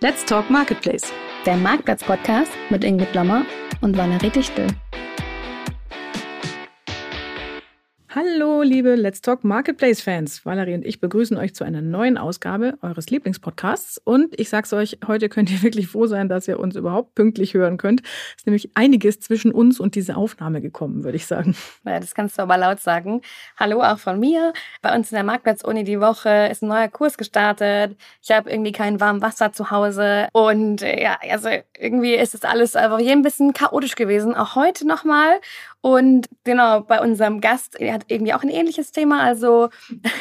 Let's Talk Marketplace. Der Marktplatz-Podcast mit Ingrid Lommer und Valerie Dichtel. Hallo, liebe Let's Talk Marketplace Fans. Valerie und ich begrüßen euch zu einer neuen Ausgabe eures Lieblingspodcasts. Und ich sag's euch, heute könnt ihr wirklich froh sein, dass ihr uns überhaupt pünktlich hören könnt. Es ist nämlich einiges zwischen uns und diese Aufnahme gekommen, würde ich sagen. Ja, das kannst du aber laut sagen. Hallo auch von mir. Bei uns in der Marktplatz-Uni die Woche ist ein neuer Kurs gestartet. Ich habe irgendwie kein warmes Wasser zu Hause. Und äh, ja, also irgendwie ist es alles einfach hier ein bisschen chaotisch gewesen. Auch heute nochmal. Und genau, bei unserem Gast, er hat irgendwie auch ein ähnliches Thema. Also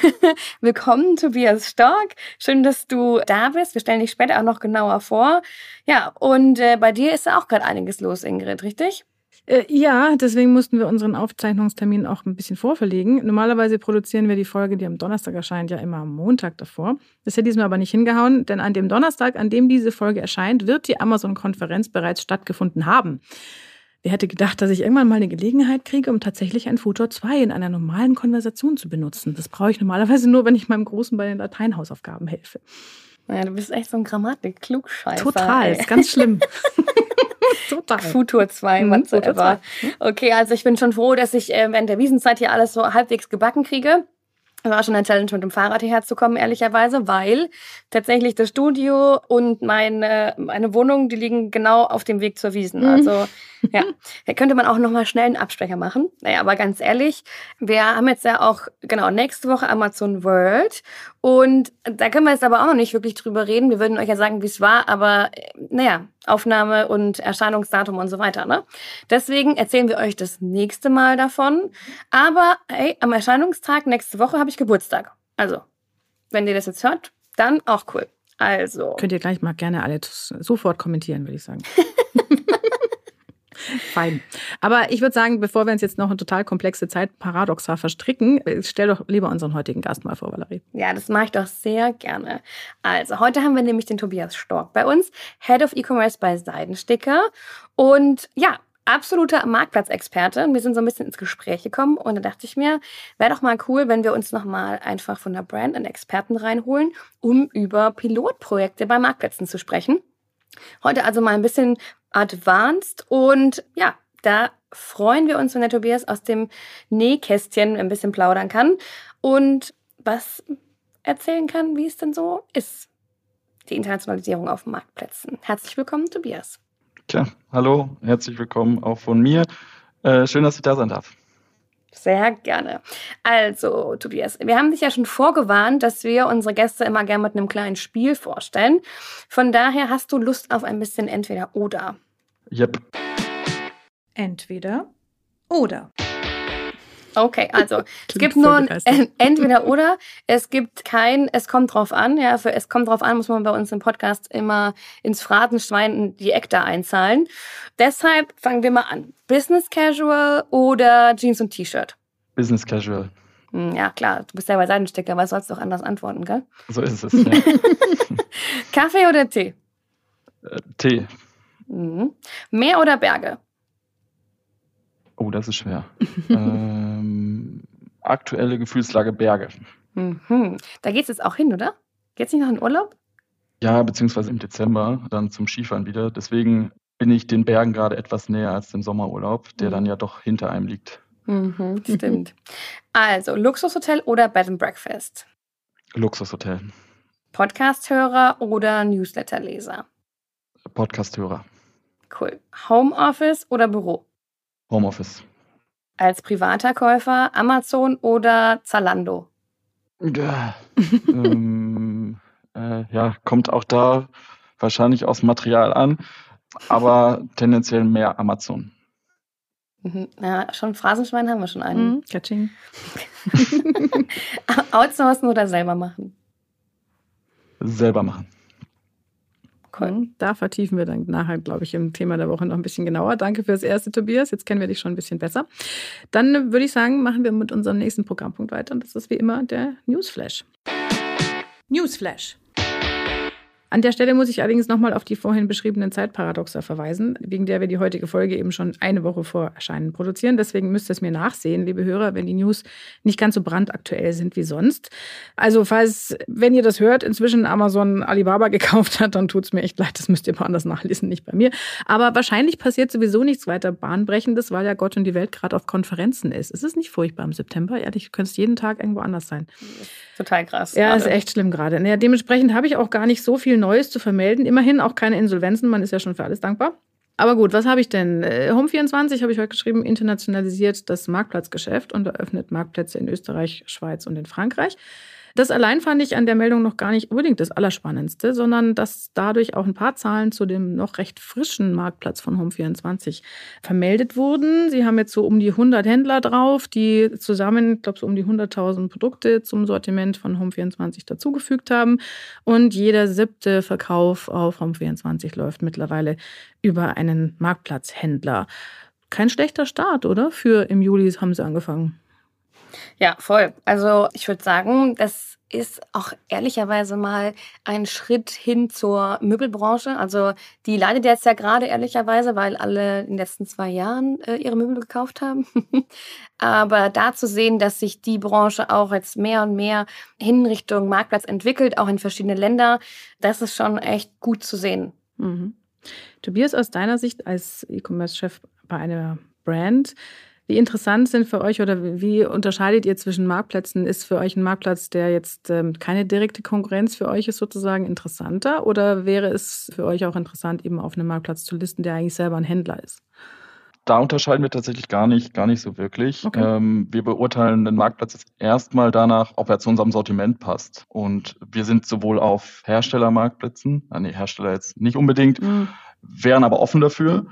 willkommen, Tobias Stork. Schön, dass du da bist. Wir stellen dich später auch noch genauer vor. Ja, und äh, bei dir ist auch gerade einiges los, Ingrid, richtig? Äh, ja, deswegen mussten wir unseren Aufzeichnungstermin auch ein bisschen vorverlegen. Normalerweise produzieren wir die Folge, die am Donnerstag erscheint, ja immer am Montag davor. Das hätte diesmal aber nicht hingehauen, denn an dem Donnerstag, an dem diese Folge erscheint, wird die Amazon-Konferenz bereits stattgefunden haben. Wer hätte gedacht, dass ich irgendwann mal eine Gelegenheit kriege, um tatsächlich ein Futur 2 in einer normalen Konversation zu benutzen? Das brauche ich normalerweise nur, wenn ich meinem Großen bei den Lateinhausaufgaben helfe. Naja, du bist echt so ein Grammatik-Klugscheißer. Total, ey. ist ganz schlimm. Total. Futur 2, mhm, whatsoever. Okay, also ich bin schon froh, dass ich äh, während der Wiesenzeit hier alles so halbwegs gebacken kriege. War schon eine Challenge, mit dem Fahrrad hierher zu kommen, ehrlicherweise, weil tatsächlich das Studio und meine, meine Wohnung, die liegen genau auf dem Weg zur Wiesen. Mhm. Also, ja, da könnte man auch nochmal schnell einen Absprecher machen. Naja, aber ganz ehrlich, wir haben jetzt ja auch, genau, nächste Woche Amazon World. Und da können wir jetzt aber auch noch nicht wirklich drüber reden. Wir würden euch ja sagen, wie es war, aber naja, Aufnahme und Erscheinungsdatum und so weiter. Ne? Deswegen erzählen wir euch das nächste Mal davon. Aber hey, am Erscheinungstag nächste Woche habe ich Geburtstag. Also, wenn ihr das jetzt hört, dann auch cool. Also. Könnt ihr gleich mal gerne alle sofort kommentieren, würde ich sagen. Fein. Aber ich würde sagen, bevor wir uns jetzt noch eine total komplexe Zeit paradoxa verstricken, stell doch lieber unseren heutigen Gast mal vor, Valerie. Ja, das mache ich doch sehr gerne. Also, heute haben wir nämlich den Tobias Stork bei uns, Head of E-Commerce bei Seidensticker. Und ja, absoluter Marktplatzexperte. Wir sind so ein bisschen ins Gespräch gekommen und da dachte ich mir, wäre doch mal cool, wenn wir uns nochmal einfach von der Brand einen Experten reinholen, um über Pilotprojekte bei Marktplätzen zu sprechen. Heute also mal ein bisschen advanced und ja, da freuen wir uns, wenn der Tobias aus dem Nähkästchen ein bisschen plaudern kann und was erzählen kann, wie es denn so ist, die Internationalisierung auf Marktplätzen. Herzlich willkommen, Tobias. Tja, hallo, herzlich willkommen auch von mir. Äh, schön, dass ich da sein darf. Sehr gerne. Also, Tobias, wir haben dich ja schon vorgewarnt, dass wir unsere Gäste immer gerne mit einem kleinen Spiel vorstellen. Von daher hast du Lust auf ein bisschen entweder oder. Yep. Entweder oder. Okay, also es gibt nur ein entweder oder. Es gibt kein, es kommt drauf an. Ja, für es kommt drauf an, muss man bei uns im Podcast immer ins Phrasenschwein die Ekta einzahlen. Deshalb fangen wir mal an. Business Casual oder Jeans und T-Shirt? Business Casual. Hm, ja, klar, du bist selber Seidensticker, weil sollst du auch anders antworten, gell? So ist es. Ja. Kaffee oder Tee? Äh, Tee. Mhm. Meer oder Berge? Oh, das ist schwer. ähm, aktuelle Gefühlslage Berge. Mhm. Da geht es jetzt auch hin, oder? Geht's nicht noch in Urlaub? Ja, beziehungsweise im Dezember dann zum Skifahren wieder. Deswegen bin ich den Bergen gerade etwas näher als dem Sommerurlaub, der mhm. dann ja doch hinter einem liegt. Mhm, stimmt. also, Luxushotel oder Bed and Breakfast? Luxushotel. Podcast-Hörer oder Newsletter-Leser? Podcast-Hörer. Cool. Homeoffice oder Büro? Homeoffice. Als privater Käufer Amazon oder Zalando? Ja, ähm, äh, ja, kommt auch da wahrscheinlich aus Material an, aber tendenziell mehr Amazon. Mhm. Ja, schon Phrasenschwein haben wir schon einen. Mhm, Catching. Outsourcen oder selber machen? Selber machen. Cool. Da vertiefen wir dann nachher, glaube ich, im Thema der Woche noch ein bisschen genauer. Danke fürs erste, Tobias. Jetzt kennen wir dich schon ein bisschen besser. Dann würde ich sagen, machen wir mit unserem nächsten Programmpunkt weiter. Und das ist wie immer der Newsflash. Newsflash. An der Stelle muss ich allerdings nochmal auf die vorhin beschriebenen Zeitparadoxa verweisen, wegen der wir die heutige Folge eben schon eine Woche vor Erscheinen produzieren. Deswegen müsst ihr es mir nachsehen, liebe Hörer, wenn die News nicht ganz so brandaktuell sind wie sonst. Also falls, wenn ihr das hört, inzwischen Amazon Alibaba gekauft hat, dann tut es mir echt leid, das müsst ihr mal anders nachlesen, nicht bei mir. Aber wahrscheinlich passiert sowieso nichts weiter Bahnbrechendes, weil ja Gott und die Welt gerade auf Konferenzen ist. Es ist nicht furchtbar im September, ehrlich, du könntest jeden Tag irgendwo anders sein. Total krass. Ja, gerade. ist echt schlimm gerade. Ja, dementsprechend habe ich auch gar nicht so viel Neues zu vermelden. Immerhin auch keine Insolvenzen, man ist ja schon für alles dankbar. Aber gut, was habe ich denn? Äh, Home24 habe ich heute geschrieben, internationalisiert das Marktplatzgeschäft und eröffnet Marktplätze in Österreich, Schweiz und in Frankreich. Das allein fand ich an der Meldung noch gar nicht unbedingt das Allerspannendste, sondern dass dadurch auch ein paar Zahlen zu dem noch recht frischen Marktplatz von Home24 vermeldet wurden. Sie haben jetzt so um die 100 Händler drauf, die zusammen, ich glaube, so um die 100.000 Produkte zum Sortiment von Home24 dazugefügt haben. Und jeder siebte Verkauf auf Home24 läuft mittlerweile über einen Marktplatzhändler. Kein schlechter Start, oder? Für im Juli haben sie angefangen. Ja, voll. Also ich würde sagen, das ist auch ehrlicherweise mal ein Schritt hin zur Möbelbranche. Also die leidet jetzt ja gerade ehrlicherweise, weil alle in den letzten zwei Jahren äh, ihre Möbel gekauft haben. Aber da zu sehen, dass sich die Branche auch jetzt mehr und mehr hin Richtung Marktplatz entwickelt, auch in verschiedene Länder, das ist schon echt gut zu sehen. Mhm. Tobias, aus deiner Sicht als E-Commerce-Chef bei einer Brand, wie interessant sind für euch oder wie unterscheidet ihr zwischen Marktplätzen? Ist für euch ein Marktplatz, der jetzt ähm, keine direkte Konkurrenz für euch ist, sozusagen interessanter? Oder wäre es für euch auch interessant, eben auf einem Marktplatz zu listen, der eigentlich selber ein Händler ist? Da unterscheiden wir tatsächlich gar nicht, gar nicht so wirklich. Okay. Ähm, wir beurteilen den Marktplatz jetzt erstmal danach, ob er zu unserem Sortiment passt. Und wir sind sowohl auf Herstellermarktplätzen, äh, nee, Hersteller jetzt nicht unbedingt, mhm. wären aber offen dafür.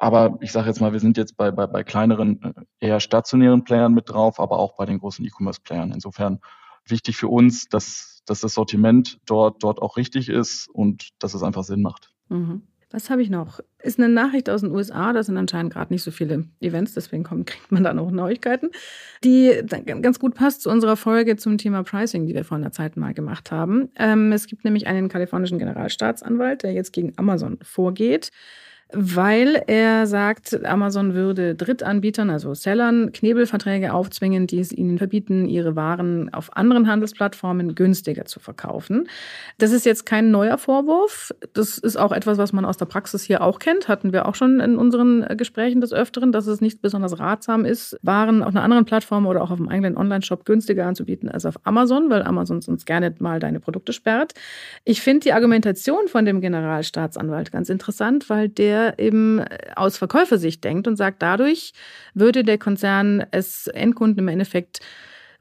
Aber ich sage jetzt mal, wir sind jetzt bei, bei, bei kleineren, äh, eher stationären Playern mit drauf, aber auch bei den großen E-Commerce-Playern. Insofern wichtig für uns, dass, dass das Sortiment dort, dort auch richtig ist und dass es einfach Sinn macht. Mhm. Was habe ich noch? Ist eine Nachricht aus den USA, da sind anscheinend gerade nicht so viele Events, deswegen kommt, kriegt man da noch Neuigkeiten, die ganz gut passt zu unserer Folge zum Thema Pricing, die wir vor einer Zeit mal gemacht haben. Ähm, es gibt nämlich einen kalifornischen Generalstaatsanwalt, der jetzt gegen Amazon vorgeht weil er sagt, Amazon würde Drittanbietern, also Sellern, Knebelverträge aufzwingen, die es ihnen verbieten, ihre Waren auf anderen Handelsplattformen günstiger zu verkaufen. Das ist jetzt kein neuer Vorwurf. Das ist auch etwas, was man aus der Praxis hier auch kennt. Hatten wir auch schon in unseren Gesprächen des Öfteren, dass es nicht besonders ratsam ist, Waren auf einer anderen Plattform oder auch auf einem eigenen Online-Shop günstiger anzubieten als auf Amazon, weil Amazon sonst gerne mal deine Produkte sperrt. Ich finde die Argumentation von dem Generalstaatsanwalt ganz interessant, weil der eben aus Verkäufersicht denkt und sagt, dadurch würde der Konzern es Endkunden im Endeffekt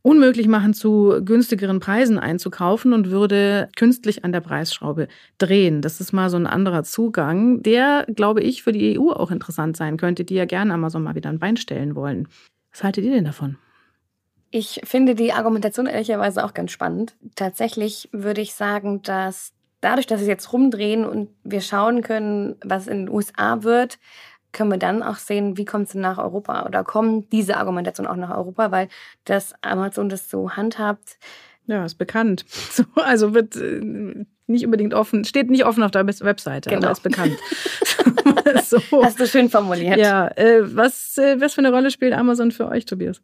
unmöglich machen, zu günstigeren Preisen einzukaufen und würde künstlich an der Preisschraube drehen. Das ist mal so ein anderer Zugang, der, glaube ich, für die EU auch interessant sein könnte, die ja gerne Amazon mal wieder ein Bein stellen wollen. Was haltet ihr denn davon? Ich finde die Argumentation ehrlicherweise auch ganz spannend. Tatsächlich würde ich sagen, dass dadurch, dass wir jetzt rumdrehen und wir schauen können, was in den USA wird, können wir dann auch sehen, wie kommt es nach Europa oder kommen diese Argumentation auch nach Europa, weil das Amazon das so handhabt. Ja, ist bekannt. So, also wird äh, nicht unbedingt offen, steht nicht offen auf der Webseite, genau. aber ist bekannt. so. Hast du schön formuliert. Ja, äh, was, äh, was für eine Rolle spielt Amazon für euch, Tobias?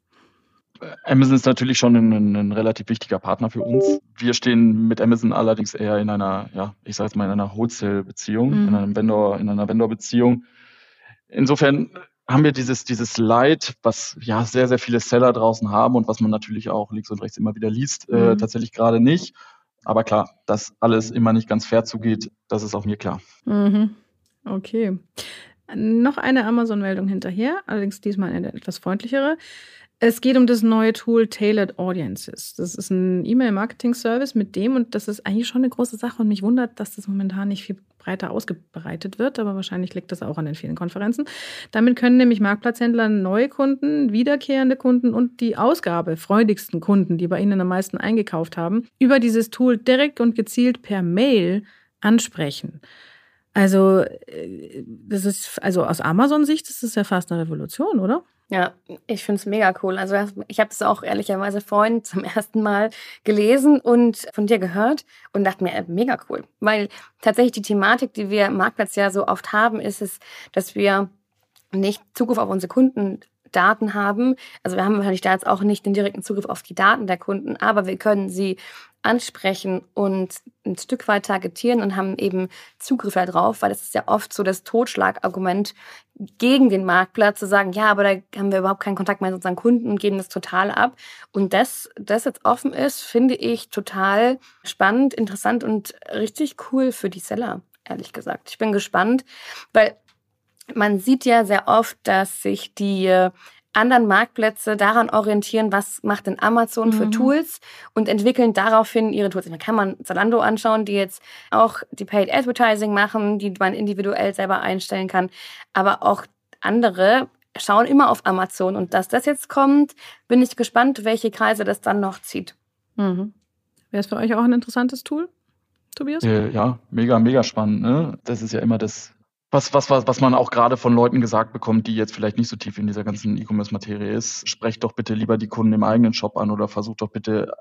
Amazon ist natürlich schon ein, ein, relativ wichtiger Partner für uns. Wir stehen mit Amazon allerdings eher in einer, ja, ich sage jetzt mal in einer Wholesale-Beziehung, mhm. in einem Vendor, in einer Vendor-Beziehung. Insofern haben wir dieses, dieses Leid, was ja sehr, sehr viele Seller draußen haben und was man natürlich auch links und rechts immer wieder liest, äh, mhm. äh, tatsächlich gerade nicht. Aber klar, dass alles immer nicht ganz fair zugeht, das ist auch mir klar. Mhm. Okay. Noch eine Amazon-Meldung hinterher, allerdings diesmal eine etwas freundlichere. Es geht um das neue Tool Tailored Audiences. Das ist ein E-Mail-Marketing-Service mit dem und das ist eigentlich schon eine große Sache und mich wundert, dass das momentan nicht viel breiter ausgebreitet wird, aber wahrscheinlich liegt das auch an den vielen Konferenzen. Damit können nämlich Marktplatzhändler neue Kunden, wiederkehrende Kunden und die ausgabefreudigsten Kunden, die bei ihnen am meisten eingekauft haben, über dieses Tool direkt und gezielt per Mail ansprechen. Also, äh, das ist, also aus Amazon-Sicht ist das ja fast eine Revolution, oder? Ja, ich finde es mega cool. Also ich habe es auch ehrlicherweise vorhin zum ersten Mal gelesen und von dir gehört und dachte mir, äh, mega cool. Weil tatsächlich die Thematik, die wir im Marktplatz ja so oft haben, ist es, dass wir nicht Zugriff auf unsere Kunden Daten haben. Also wir haben wahrscheinlich da jetzt auch nicht den direkten Zugriff auf die Daten der Kunden, aber wir können sie ansprechen und ein Stück weit targetieren und haben eben Zugriff darauf, weil das ist ja oft so das Totschlagargument gegen den Marktplatz zu sagen, ja, aber da haben wir überhaupt keinen Kontakt mehr mit unseren Kunden und geben das total ab. Und das, das jetzt offen ist, finde ich total spannend, interessant und richtig cool für die Seller, ehrlich gesagt. Ich bin gespannt, weil man sieht ja sehr oft, dass sich die anderen Marktplätze daran orientieren, was macht denn Amazon für mhm. Tools und entwickeln daraufhin ihre Tools. Man kann man Zalando anschauen, die jetzt auch die Paid Advertising machen, die man individuell selber einstellen kann, aber auch andere schauen immer auf Amazon und dass das jetzt kommt, bin ich gespannt, welche Kreise das dann noch zieht. Mhm. Wäre es für euch auch ein interessantes Tool, Tobias? Äh, ja, mega, mega spannend. Ne? Das ist ja immer das was, was, was, was man auch gerade von Leuten gesagt bekommt, die jetzt vielleicht nicht so tief in dieser ganzen E-Commerce-Materie ist, sprecht doch bitte lieber die Kunden im eigenen Shop an oder versucht doch bitte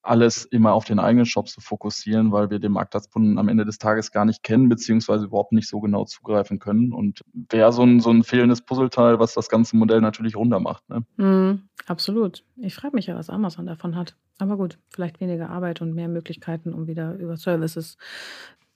alles immer auf den eigenen Shop zu fokussieren, weil wir den Marktplatzkunden am Ende des Tages gar nicht kennen, beziehungsweise überhaupt nicht so genau zugreifen können. Und wäre so ein, so ein fehlendes Puzzleteil, was das ganze Modell natürlich runter macht. Ne? Mm, absolut. Ich frage mich ja, was Amazon davon hat. Aber gut, vielleicht weniger Arbeit und mehr Möglichkeiten, um wieder über Services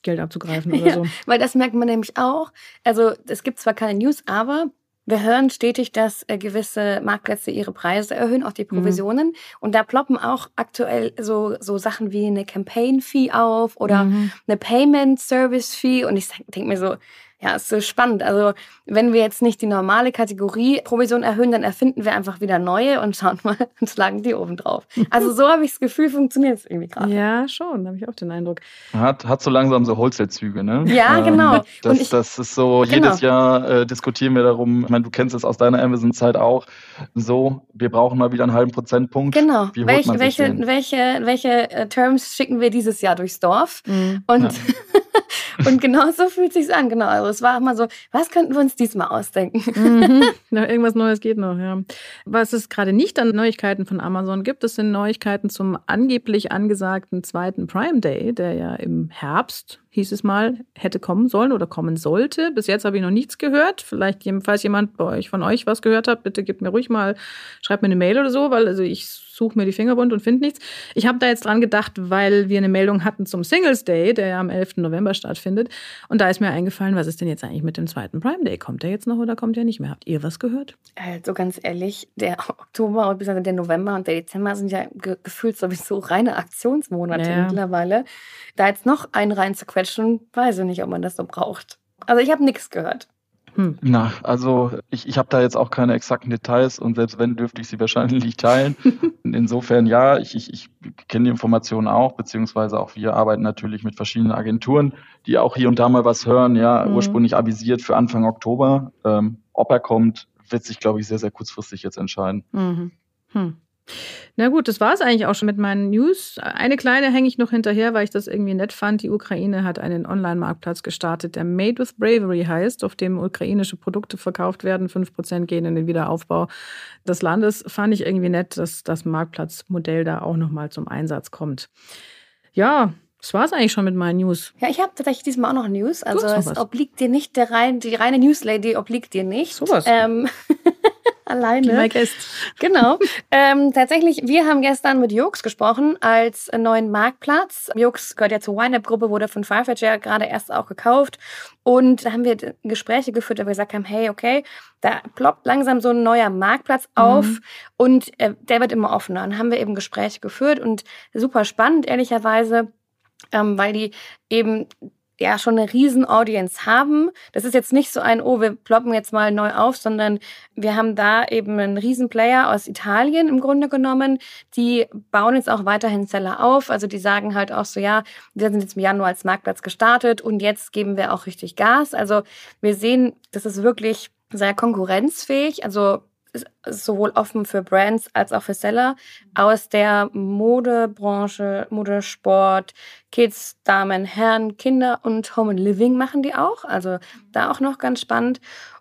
Geld abzugreifen oder ja, so. Weil das merkt man nämlich auch. Also es gibt zwar keine News, aber wir hören stetig, dass äh, gewisse Marktplätze ihre Preise erhöhen, auch die mhm. Provisionen. Mhm. Und da ploppen auch aktuell so, so Sachen wie eine Campaign-Fee auf oder mhm. eine Payment-Service-Fee. Und ich denke mir so, ja, ist so spannend. Also, wenn wir jetzt nicht die normale Kategorie Provision erhöhen, dann erfinden wir einfach wieder neue und schauen mal und schlagen die oben drauf. Also, so habe ich das Gefühl, funktioniert es irgendwie gerade. Ja, schon, habe ich auch den Eindruck. Hat, hat so langsam so Wholesale-Züge, ne? Ja, ähm, genau. Das, ich, das ist so, genau. jedes Jahr äh, diskutieren wir darum, ich meine, du kennst es aus deiner Amazon-Zeit auch, so, wir brauchen mal wieder einen halben Prozentpunkt. Genau. Welch, welche, welche, welche äh, Terms schicken wir dieses Jahr durchs Dorf? Mhm. Und ja. Und genau so fühlt sich's an, genau. Also es war immer so, was könnten wir uns diesmal ausdenken? Mhm. Na, irgendwas Neues geht noch, ja. Was es gerade nicht an Neuigkeiten von Amazon gibt, das sind Neuigkeiten zum angeblich angesagten zweiten Prime Day, der ja im Herbst hieß es mal, hätte kommen sollen oder kommen sollte. Bis jetzt habe ich noch nichts gehört. Vielleicht, falls jemand bei euch von euch was gehört hat, bitte gebt mir ruhig mal, schreibt mir eine Mail oder so, weil also ich suche mir die Finger bunt und finde nichts. Ich habe da jetzt dran gedacht, weil wir eine Meldung hatten zum Singles Day, der ja am 11. November stattfindet. Und da ist mir eingefallen, was ist denn jetzt eigentlich mit dem zweiten Prime Day? Kommt der jetzt noch oder kommt der nicht mehr? Habt ihr was gehört? Also ganz ehrlich, der Oktober und bis der November und der Dezember sind ja ge gefühlt sowieso reine Aktionsmonate ja. mittlerweile. Da jetzt noch einen reinzuquetschen, weiß ich nicht, ob man das so braucht. Also ich habe nichts gehört. Hm. Na, also ich, ich habe da jetzt auch keine exakten Details und selbst wenn, dürfte ich sie wahrscheinlich nicht teilen. Insofern ja, ich, ich, ich kenne die Informationen auch, beziehungsweise auch wir arbeiten natürlich mit verschiedenen Agenturen, die auch hier und da mal was hören, ja, mhm. ursprünglich avisiert für Anfang Oktober. Ähm, ob er kommt, wird sich, glaube ich, sehr, sehr kurzfristig jetzt entscheiden. Mhm. Hm. Na gut, das war es eigentlich auch schon mit meinen News. Eine kleine hänge ich noch hinterher, weil ich das irgendwie nett fand. Die Ukraine hat einen Online-Marktplatz gestartet, der Made with Bravery heißt, auf dem ukrainische Produkte verkauft werden. Fünf Prozent gehen in den Wiederaufbau des Landes. Fand ich irgendwie nett, dass das Marktplatzmodell da auch nochmal zum Einsatz kommt. Ja, das war es eigentlich schon mit meinen News. Ja, ich habe tatsächlich diesmal auch noch News. Also es obliegt dir nicht der rein, die reine Newslady obliegt dir nicht. Sowas. Ähm, alleine. My guest. Genau. ähm, tatsächlich, wir haben gestern mit Jux gesprochen als neuen Marktplatz. Jux gehört ja zur YNAB-Gruppe, wurde von Farfetch ja gerade erst auch gekauft. Und da haben wir Gespräche geführt, wo wir gesagt haben, hey, okay, da ploppt langsam so ein neuer Marktplatz auf mhm. und äh, der wird immer offener. Und haben wir eben Gespräche geführt und super spannend, ehrlicherweise, ähm, weil die eben ja schon eine riesen Audience haben. Das ist jetzt nicht so ein, oh, wir ploppen jetzt mal neu auf, sondern wir haben da eben einen riesen Player aus Italien im Grunde genommen. Die bauen jetzt auch weiterhin Seller auf. Also die sagen halt auch so, ja, wir sind jetzt im Januar als Marktplatz gestartet und jetzt geben wir auch richtig Gas. Also wir sehen, das ist wirklich sehr konkurrenzfähig. Also sowohl offen für Brands als auch für Seller aus der Modebranche, Modesport, Kids, Damen, Herren, Kinder und Home and Living machen die auch. Also da auch noch ganz spannend.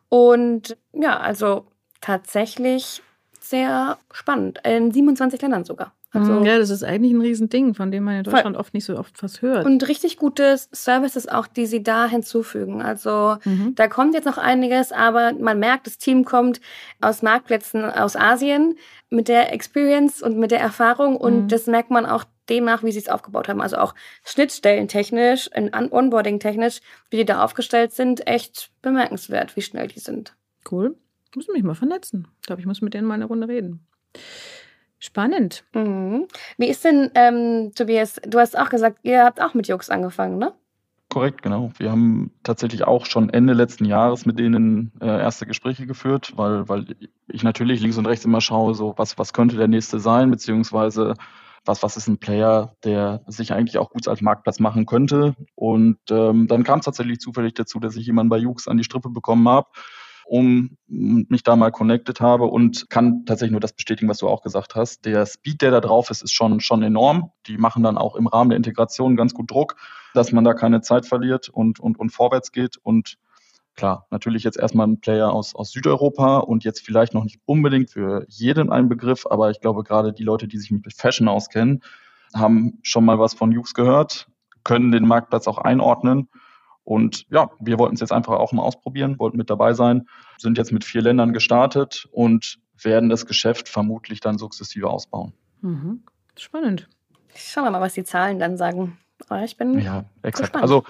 Und ja, also tatsächlich sehr spannend. In 27 Ländern sogar. Also ja, das ist eigentlich ein Riesending, von dem man in Deutschland oft nicht so oft was hört. Und richtig gute Services auch, die sie da hinzufügen. Also mhm. da kommt jetzt noch einiges, aber man merkt, das Team kommt aus Marktplätzen aus Asien mit der Experience und mit der Erfahrung und mhm. das merkt man auch demnach, wie sie es aufgebaut haben. Also auch schnittstellentechnisch, Onboarding-technisch, wie die da aufgestellt sind, echt bemerkenswert, wie schnell die sind. Cool. Ich muss mich mal vernetzen. Ich glaube, ich muss mit denen mal eine Runde reden. Spannend. Mhm. Wie ist denn, ähm, Tobias, du hast auch gesagt, ihr habt auch mit Jux angefangen, ne? Korrekt, genau. Wir haben tatsächlich auch schon Ende letzten Jahres mit denen äh, erste Gespräche geführt, weil, weil ich natürlich links und rechts immer schaue, so was, was könnte der nächste sein, beziehungsweise was, was ist ein Player, der sich eigentlich auch gut als Marktplatz machen könnte. Und ähm, dann kam es tatsächlich zufällig dazu, dass ich jemanden bei Jux an die Strippe bekommen habe um mich da mal connected habe und kann tatsächlich nur das bestätigen, was du auch gesagt hast. Der Speed, der da drauf ist, ist schon, schon enorm. Die machen dann auch im Rahmen der Integration ganz gut Druck, dass man da keine Zeit verliert und, und, und vorwärts geht. Und klar, natürlich jetzt erstmal ein Player aus, aus Südeuropa und jetzt vielleicht noch nicht unbedingt für jeden ein Begriff, aber ich glaube gerade die Leute, die sich mit Fashion auskennen, haben schon mal was von Jux gehört, können den Marktplatz auch einordnen und ja, wir wollten es jetzt einfach auch mal ausprobieren, wollten mit dabei sein, sind jetzt mit vier Ländern gestartet und werden das Geschäft vermutlich dann sukzessive ausbauen. Mhm. Spannend. Schauen wir mal, was die Zahlen dann sagen. Aber ich bin ja exakt. Gespannt. Also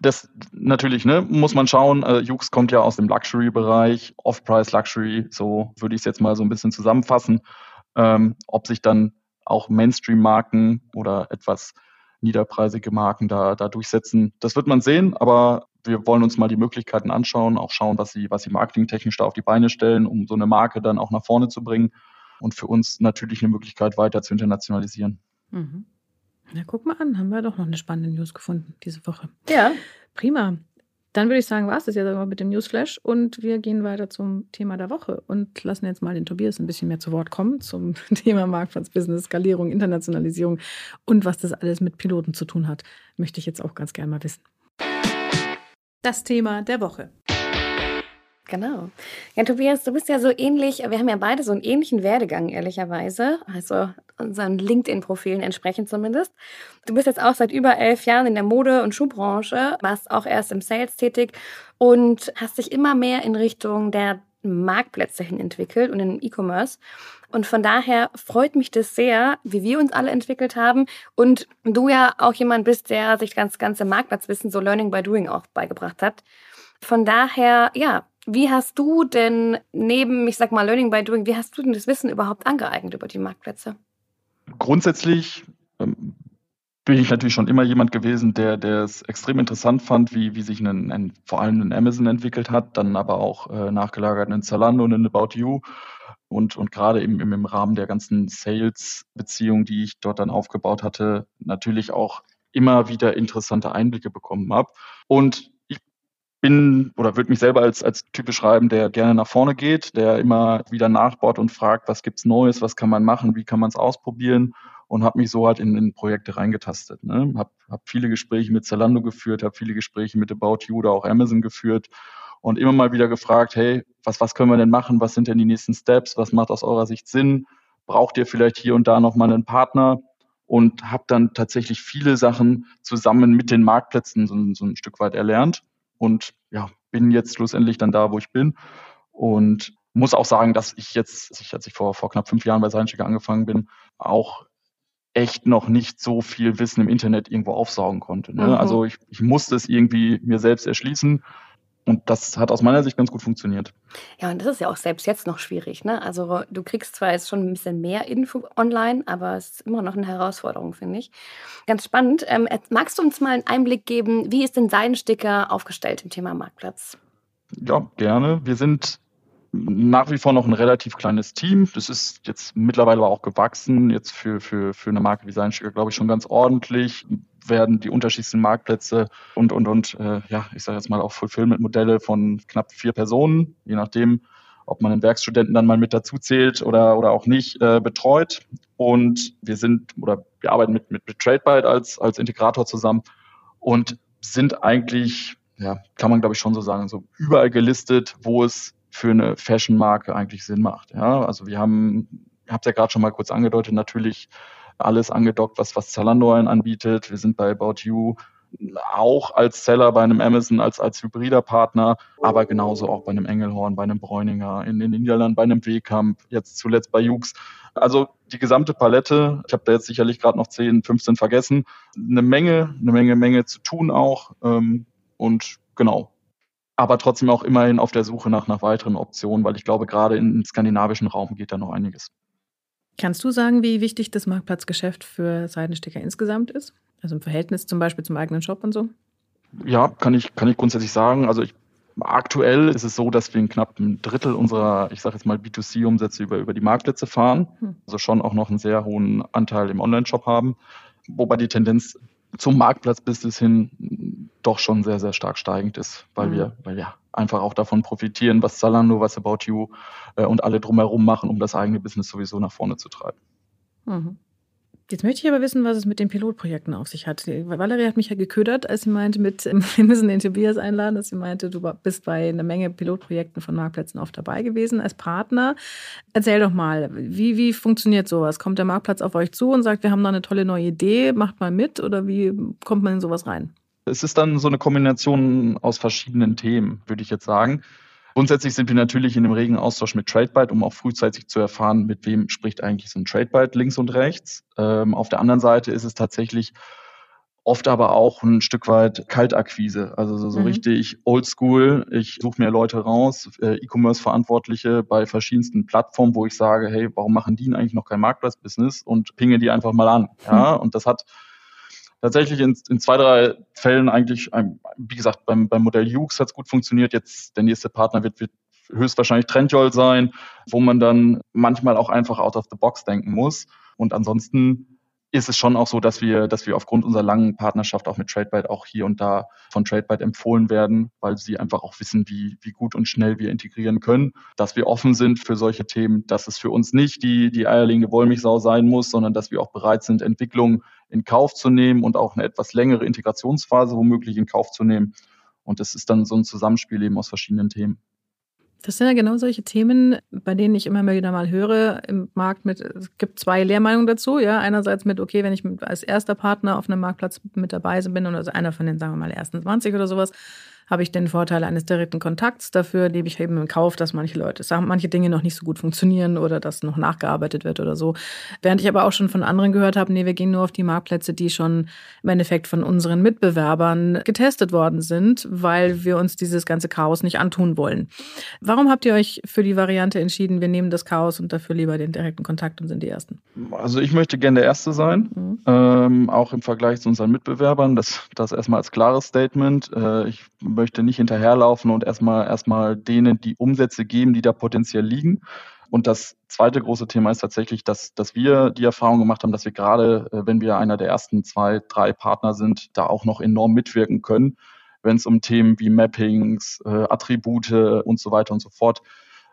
das natürlich, ne, muss man schauen. Äh, Jux kommt ja aus dem Luxury-Bereich, Off-Price Luxury, so würde ich es jetzt mal so ein bisschen zusammenfassen. Ähm, ob sich dann auch Mainstream-Marken oder etwas niederpreisige Marken da, da durchsetzen. Das wird man sehen, aber wir wollen uns mal die Möglichkeiten anschauen, auch schauen, was sie, was sie marketingtechnisch da auf die Beine stellen, um so eine Marke dann auch nach vorne zu bringen und für uns natürlich eine Möglichkeit weiter zu internationalisieren. Mhm. Na, guck mal an, haben wir doch noch eine spannende News gefunden diese Woche. Ja. Prima. Dann würde ich sagen, war es das ja mit dem Newsflash und wir gehen weiter zum Thema der Woche und lassen jetzt mal den Tobias ein bisschen mehr zu Wort kommen zum Thema Marktplatzbusiness, Skalierung, Internationalisierung und was das alles mit Piloten zu tun hat. Möchte ich jetzt auch ganz gerne mal wissen. Das Thema der Woche. Genau. Ja, Tobias, du bist ja so ähnlich, wir haben ja beide so einen ähnlichen Werdegang, ehrlicherweise. Also unseren LinkedIn-Profilen entsprechend zumindest. Du bist jetzt auch seit über elf Jahren in der Mode- und Schuhbranche, warst auch erst im Sales tätig und hast dich immer mehr in Richtung der Marktplätze hin entwickelt und in E-Commerce. Und von daher freut mich das sehr, wie wir uns alle entwickelt haben. Und du ja auch jemand bist, der sich das ganze Marktplatzwissen, so Learning by Doing auch beigebracht hat. Von daher, ja, wie hast du denn neben, ich sag mal, Learning by Doing, wie hast du denn das Wissen überhaupt angeeignet über die Marktplätze? Grundsätzlich ähm, bin ich natürlich schon immer jemand gewesen, der, es extrem interessant fand, wie, wie sich ein, ein, vor allem ein Amazon entwickelt hat, dann aber auch äh, nachgelagert in Zalando und in About You. Und, und gerade im, im Rahmen der ganzen Sales-Beziehung, die ich dort dann aufgebaut hatte, natürlich auch immer wieder interessante Einblicke bekommen habe. Und bin oder würde mich selber als, als Typ beschreiben, der gerne nach vorne geht, der immer wieder nachbaut und fragt, was gibt's Neues, was kann man machen, wie kann man es ausprobieren und habe mich so halt in, in Projekte reingetastet. Ne? Habe hab viele Gespräche mit Zalando geführt, habe viele Gespräche mit About You oder auch Amazon geführt und immer mal wieder gefragt, hey, was, was können wir denn machen, was sind denn die nächsten Steps, was macht aus eurer Sicht Sinn, braucht ihr vielleicht hier und da nochmal einen Partner? Und habe dann tatsächlich viele Sachen zusammen mit den Marktplätzen so, so ein Stück weit erlernt und ja, bin jetzt schlussendlich dann da, wo ich bin. Und muss auch sagen, dass ich jetzt, als ich vor, vor knapp fünf Jahren bei Scientific angefangen bin, auch echt noch nicht so viel Wissen im Internet irgendwo aufsaugen konnte. Ne? Mhm. Also ich, ich musste es irgendwie mir selbst erschließen und das hat aus meiner Sicht ganz gut funktioniert. Ja, und das ist ja auch selbst jetzt noch schwierig. Ne? Also du kriegst zwar jetzt schon ein bisschen mehr Info online, aber es ist immer noch eine Herausforderung, finde ich. Ganz spannend. Ähm, magst du uns mal einen Einblick geben, wie ist denn Seidensticker aufgestellt im Thema Marktplatz? Ja, gerne. Wir sind nach wie vor noch ein relativ kleines Team. Das ist jetzt mittlerweile aber auch gewachsen. Jetzt für, für, für eine Marke wie Seinsticker, glaube ich, schon ganz ordentlich. Werden die unterschiedlichsten Marktplätze und, und, und, äh, ja, ich sage jetzt mal auch Fulfillment-Modelle von knapp vier Personen, je nachdem, ob man einen Werkstudenten dann mal mit dazu zählt oder, oder auch nicht, äh, betreut. Und wir sind, oder wir arbeiten mit, mit, mit TradeByte als, als Integrator zusammen und sind eigentlich, ja, kann man glaube ich schon so sagen, so überall gelistet, wo es für eine Fashion-Marke eigentlich Sinn macht. Ja, also wir haben, ich habe es ja gerade schon mal kurz angedeutet, natürlich alles angedockt, was, was Zalando anbietet. Wir sind bei About You auch als Seller bei einem Amazon, als, als hybrider Partner, aber genauso auch bei einem Engelhorn, bei einem Bräuninger, in den Niederlanden, bei einem Wehkamp, jetzt zuletzt bei Jux. Also die gesamte Palette, ich habe da jetzt sicherlich gerade noch 10, 15 vergessen, eine Menge, eine Menge, Menge zu tun auch. Ähm, und genau, aber trotzdem auch immerhin auf der Suche nach, nach weiteren Optionen, weil ich glaube, gerade im skandinavischen Raum geht da noch einiges. Kannst du sagen, wie wichtig das Marktplatzgeschäft für Seidensticker insgesamt ist? Also im Verhältnis zum Beispiel zum eigenen Shop und so? Ja, kann ich, kann ich grundsätzlich sagen. Also ich, aktuell ist es so, dass wir ein knapp ein Drittel unserer, ich sage jetzt mal, B2C-Umsätze über, über die Marktplätze fahren. Hm. Also schon auch noch einen sehr hohen Anteil im Online-Shop haben. Wobei die Tendenz zum Marktplatzbusiness hin doch schon sehr, sehr stark steigend ist, weil mhm. wir, weil wir einfach auch davon profitieren, was Zalando, was About You äh, und alle drumherum machen, um das eigene Business sowieso nach vorne zu treiben. Mhm. Jetzt möchte ich aber wissen, was es mit den Pilotprojekten auf sich hat. Valerie hat mich ja geködert, als sie meinte, mit, wir müssen den Tobias einladen, dass sie meinte, du bist bei einer Menge Pilotprojekten von Marktplätzen oft dabei gewesen als Partner. Erzähl doch mal, wie, wie funktioniert sowas? Kommt der Marktplatz auf euch zu und sagt, wir haben da eine tolle neue Idee, macht mal mit oder wie kommt man in sowas rein? Es ist dann so eine Kombination aus verschiedenen Themen, würde ich jetzt sagen. Grundsätzlich sind wir natürlich in dem regen Austausch mit TradeByte, um auch frühzeitig zu erfahren, mit wem spricht eigentlich so ein TradeByte links und rechts. Ähm, auf der anderen Seite ist es tatsächlich oft aber auch ein Stück weit Kaltakquise, also so, so mhm. richtig oldschool. Ich suche mir Leute raus, äh, E-Commerce-Verantwortliche bei verschiedensten Plattformen, wo ich sage, hey, warum machen die eigentlich noch kein Marktplatz-Business und pinge die einfach mal an. Ja, mhm. und das hat tatsächlich in, in zwei, drei Fällen eigentlich, wie gesagt, beim, beim Modell Hughes hat es gut funktioniert. Jetzt der nächste Partner wird, wird höchstwahrscheinlich Trendjoll sein, wo man dann manchmal auch einfach out of the box denken muss. Und ansonsten ist es schon auch so, dass wir, dass wir aufgrund unserer langen Partnerschaft auch mit TradeByte auch hier und da von TradeByte empfohlen werden, weil sie einfach auch wissen, wie, wie gut und schnell wir integrieren können, dass wir offen sind für solche Themen, dass es für uns nicht die, die eierlegende Wollmilchsau sein muss, sondern dass wir auch bereit sind, Entwicklungen in Kauf zu nehmen und auch eine etwas längere Integrationsphase womöglich in Kauf zu nehmen. Und das ist dann so ein Zusammenspiel eben aus verschiedenen Themen. Das sind ja genau solche Themen, bei denen ich immer wieder mal höre im Markt mit, es gibt zwei Lehrmeinungen dazu, ja. Einerseits mit, okay, wenn ich als erster Partner auf einem Marktplatz mit dabei bin oder also einer von den, sagen wir mal, ersten 20 oder sowas, habe ich den Vorteil eines direkten Kontakts. Dafür lebe ich eben im Kauf, dass manche Leute sagen, manche Dinge noch nicht so gut funktionieren oder dass noch nachgearbeitet wird oder so. Während ich aber auch schon von anderen gehört habe, nee, wir gehen nur auf die Marktplätze, die schon im Endeffekt von unseren Mitbewerbern getestet worden sind, weil wir uns dieses ganze Chaos nicht antun wollen. Warum habt ihr euch für die Variante entschieden, wir nehmen das Chaos und dafür lieber den direkten Kontakt und sind die Ersten? Also ich möchte gerne der Erste sein, mhm. ähm, auch im Vergleich zu unseren Mitbewerbern. Das, das erstmal als klares Statement. Äh, ich möchte nicht hinterherlaufen und erstmal erstmal denen die Umsätze geben, die da potenziell liegen. Und das zweite große Thema ist tatsächlich, dass, dass wir die Erfahrung gemacht haben, dass wir gerade, äh, wenn wir einer der ersten zwei, drei Partner sind, da auch noch enorm mitwirken können, wenn es um Themen wie Mappings, äh, Attribute und so weiter und so fort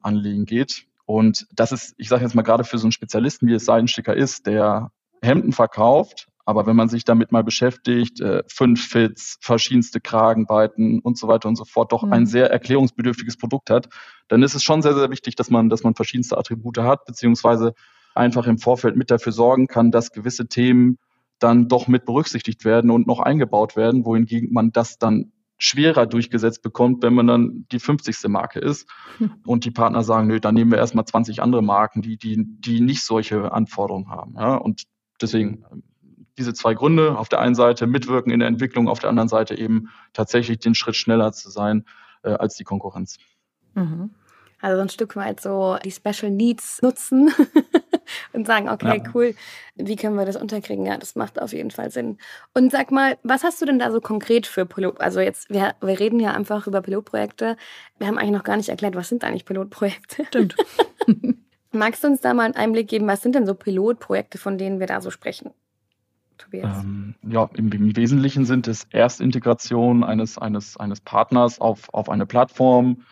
anlegen geht. Und das ist, ich sage jetzt mal gerade für so einen Spezialisten, wie es Seidensticker ist, der Hemden verkauft, aber wenn man sich damit mal beschäftigt, äh, fünf Fits, verschiedenste Kragenweiten und so weiter und so fort, doch mhm. ein sehr erklärungsbedürftiges Produkt hat, dann ist es schon sehr, sehr wichtig, dass man, dass man verschiedenste Attribute hat, beziehungsweise einfach im Vorfeld mit dafür sorgen kann, dass gewisse Themen dann doch mit berücksichtigt werden und noch eingebaut werden, wohingegen man das dann schwerer durchgesetzt bekommt, wenn man dann die 50. Marke ist hm. und die Partner sagen, nö, dann nehmen wir erstmal 20 andere Marken, die, die, die nicht solche Anforderungen haben. Ja? Und deswegen diese zwei Gründe. Auf der einen Seite mitwirken in der Entwicklung, auf der anderen Seite eben tatsächlich den Schritt schneller zu sein äh, als die Konkurrenz. Mhm. Also so ein Stück weit so die Special Needs nutzen und sagen, okay, ja. cool, wie können wir das unterkriegen? Ja, das macht auf jeden Fall Sinn. Und sag mal, was hast du denn da so konkret für Pilot? Also jetzt, wir, wir reden ja einfach über Pilotprojekte. Wir haben eigentlich noch gar nicht erklärt, was sind eigentlich Pilotprojekte? Stimmt. Magst du uns da mal einen Einblick geben, was sind denn so Pilotprojekte, von denen wir da so sprechen? Tobias? Ähm, ja, im, im, Wesentlichen sind es Erstintegration eines, eines, eines Partners auf, auf eine Plattform.